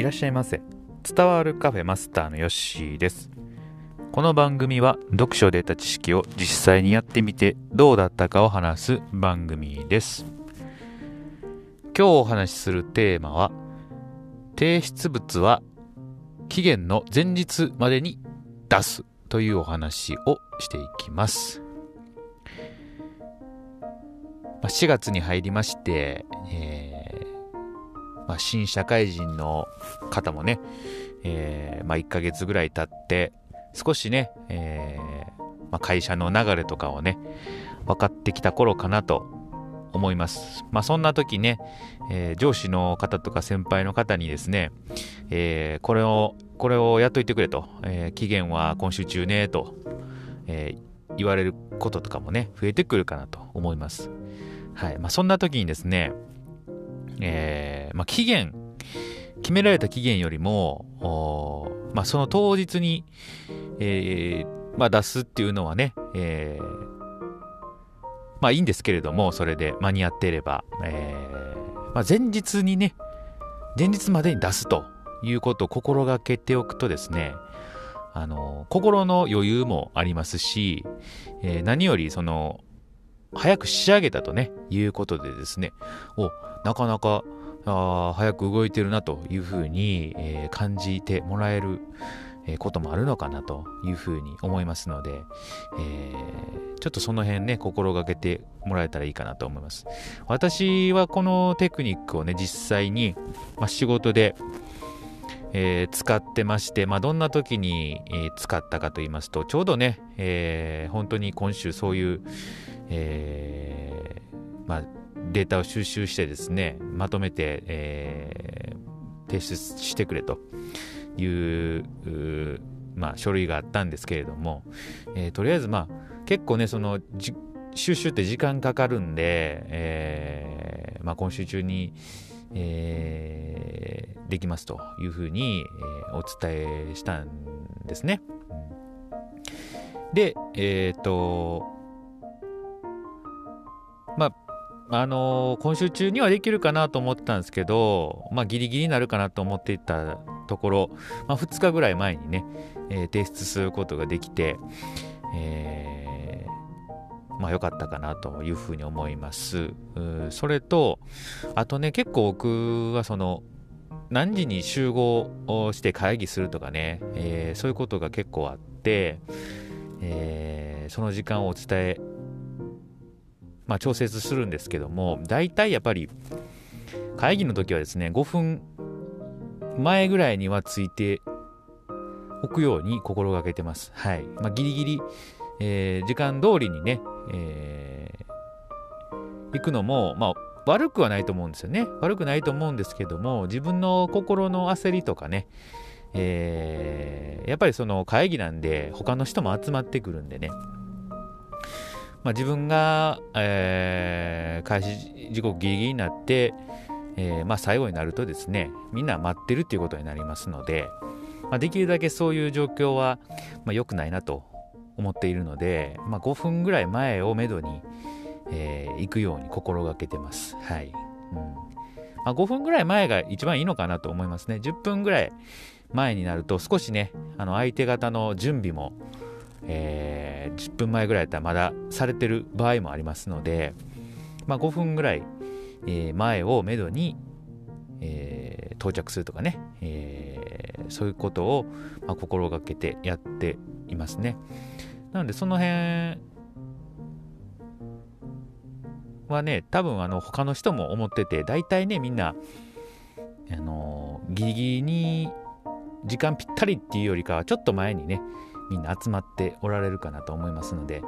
いらっしゃいませ。伝わるカフェマスターのヨッシーです。この番組は読書で得た知識を実際にやってみてどうだったかを話す番組です。今日お話しするテーマは提出物は期限の前日までに出すというお話をしていきます。4月に入りまして、えー、まあ、新社会人の方もね、えー、まあ、1ヶ月ぐらい経って、少しね、えー、まあ、会社の流れとかをね、分かってきた頃かなと思います。まあ、そんな時ね、え上司の方とか先輩の方にですね、えこれを、これをやっといてくれと、え期限は今週中ね、と、え言われることとかもね、増えてくるかなと思います。はいまあ、そんな時にですね、えーまあ、期限、決められた期限よりも、まあ、その当日に、えーまあ、出すっていうのはね、えー、まあいいんですけれども、それで間に合っていれば、えーまあ、前日にね、前日までに出すということを心がけておくとですね、あの心の余裕もありますし、えー、何よりその早く仕上げたとね、いうことでですね、お、なかなか、あ早く動いてるなというふうに、えー、感じてもらえる、えー、こともあるのかなというふうに思いますので、えー、ちょっとその辺ね、心がけてもらえたらいいかなと思います。私はこのテクニックをね、実際に、まあ、仕事で、えー、使ってまして、まあ、どんな時に、えー、使ったかと言いますと、ちょうどね、えー、本当に今週そういう、えー、まあ、データを収集してですね、まとめて、えー、提出してくれという、まあ、書類があったんですけれども、えー、とりあえず、まあ、結構ね、その、収集って時間かかるんで、えーまあ、今週中に、えー、できますというふうに、えー、お伝えしたんですね。で、えっ、ー、と、あ、のー、今週中にはできるかなと思ってたんですけど、まあ、ギリギリになるかなと思っていたところ、まあ、2日ぐらい前にね、えー、提出することができて、えー、まあ、良かったかなというふうに思います。それと、あとね、結構僕はその、何時に集合をして会議するとかね、えー、そういうことが結構あって、えー、その時間をお伝えまあ、調節するんですけども、大体やっぱり会議の時はですね、5分前ぐらいにはついておくように心がけてます。はい。まあ、ギリギリ、えー、時間通りにね、えー、行くのも、まあ、悪くはないと思うんですよね。悪くないと思うんですけども、自分の心の焦りとかね、えー、やっぱりその会議なんで、他の人も集まってくるんでね、まあ、自分が、えー、開始時刻ギリギリになって、えー、まあ、最後になるとですね、みんな待ってるっていうことになりますので、まあ、できるだけそういう状況は、ま、良くないなと思っているので、ま、5分ぐらい前をめどに、えー、行くように心がけてます。はい。うんまあ、5分ぐらい前が一番いいのかなと思いますね。10分ぐらい前になると少しね、あの相手方の準備も、えー、10分前ぐらいだったらまだされてる場合もありますので、まあ、5分ぐらい、えー、前をめどに、えー、到着するとかね、えー、そういうことを、まあ、心がけてやっていますね。なのでその辺はね、多分あの他の人も思ってて、大体ね、みんな、あのギリギリに時間ぴったりっていうよりかは、ちょっと前にね、みんな集まっておられるかなと思いますので、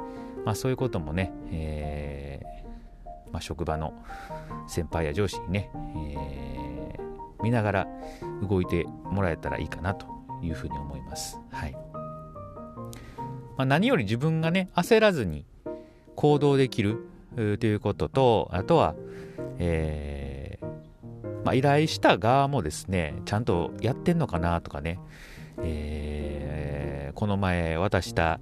まあ、そういうこともね、えー、まあ、職場の先輩や上司にね、えー、見ながら動いてもらえたらいいかなというふうに思います。はいまあ、何より自分がね焦らずに行動できるということとあとは、えーまあ、依頼した側もですねちゃんとやってんのかなとかね、えー、この前渡した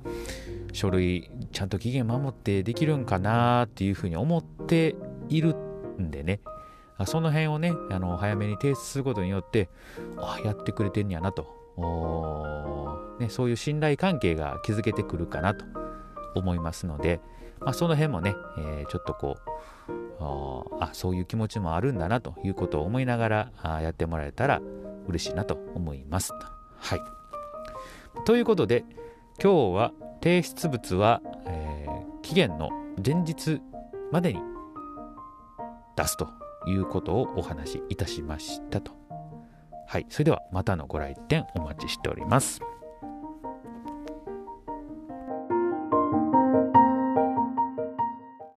書類ちゃんと期限守ってできるんかなっていうふうに思っているんでね。その辺をねあの早めに提出することによってあやってくれてんやなと。ね、そういう信頼関係が築けてくるかなと思いますので、まあ、その辺もね、えー、ちょっとこうあそういう気持ちもあるんだなということを思いながらやってもらえたら嬉しいなと思います。はい、ということで今日は提出物は、えー、期限の前日までに出すということをお話しいたしましたと。はい、それではまたのご来店お待ちしております。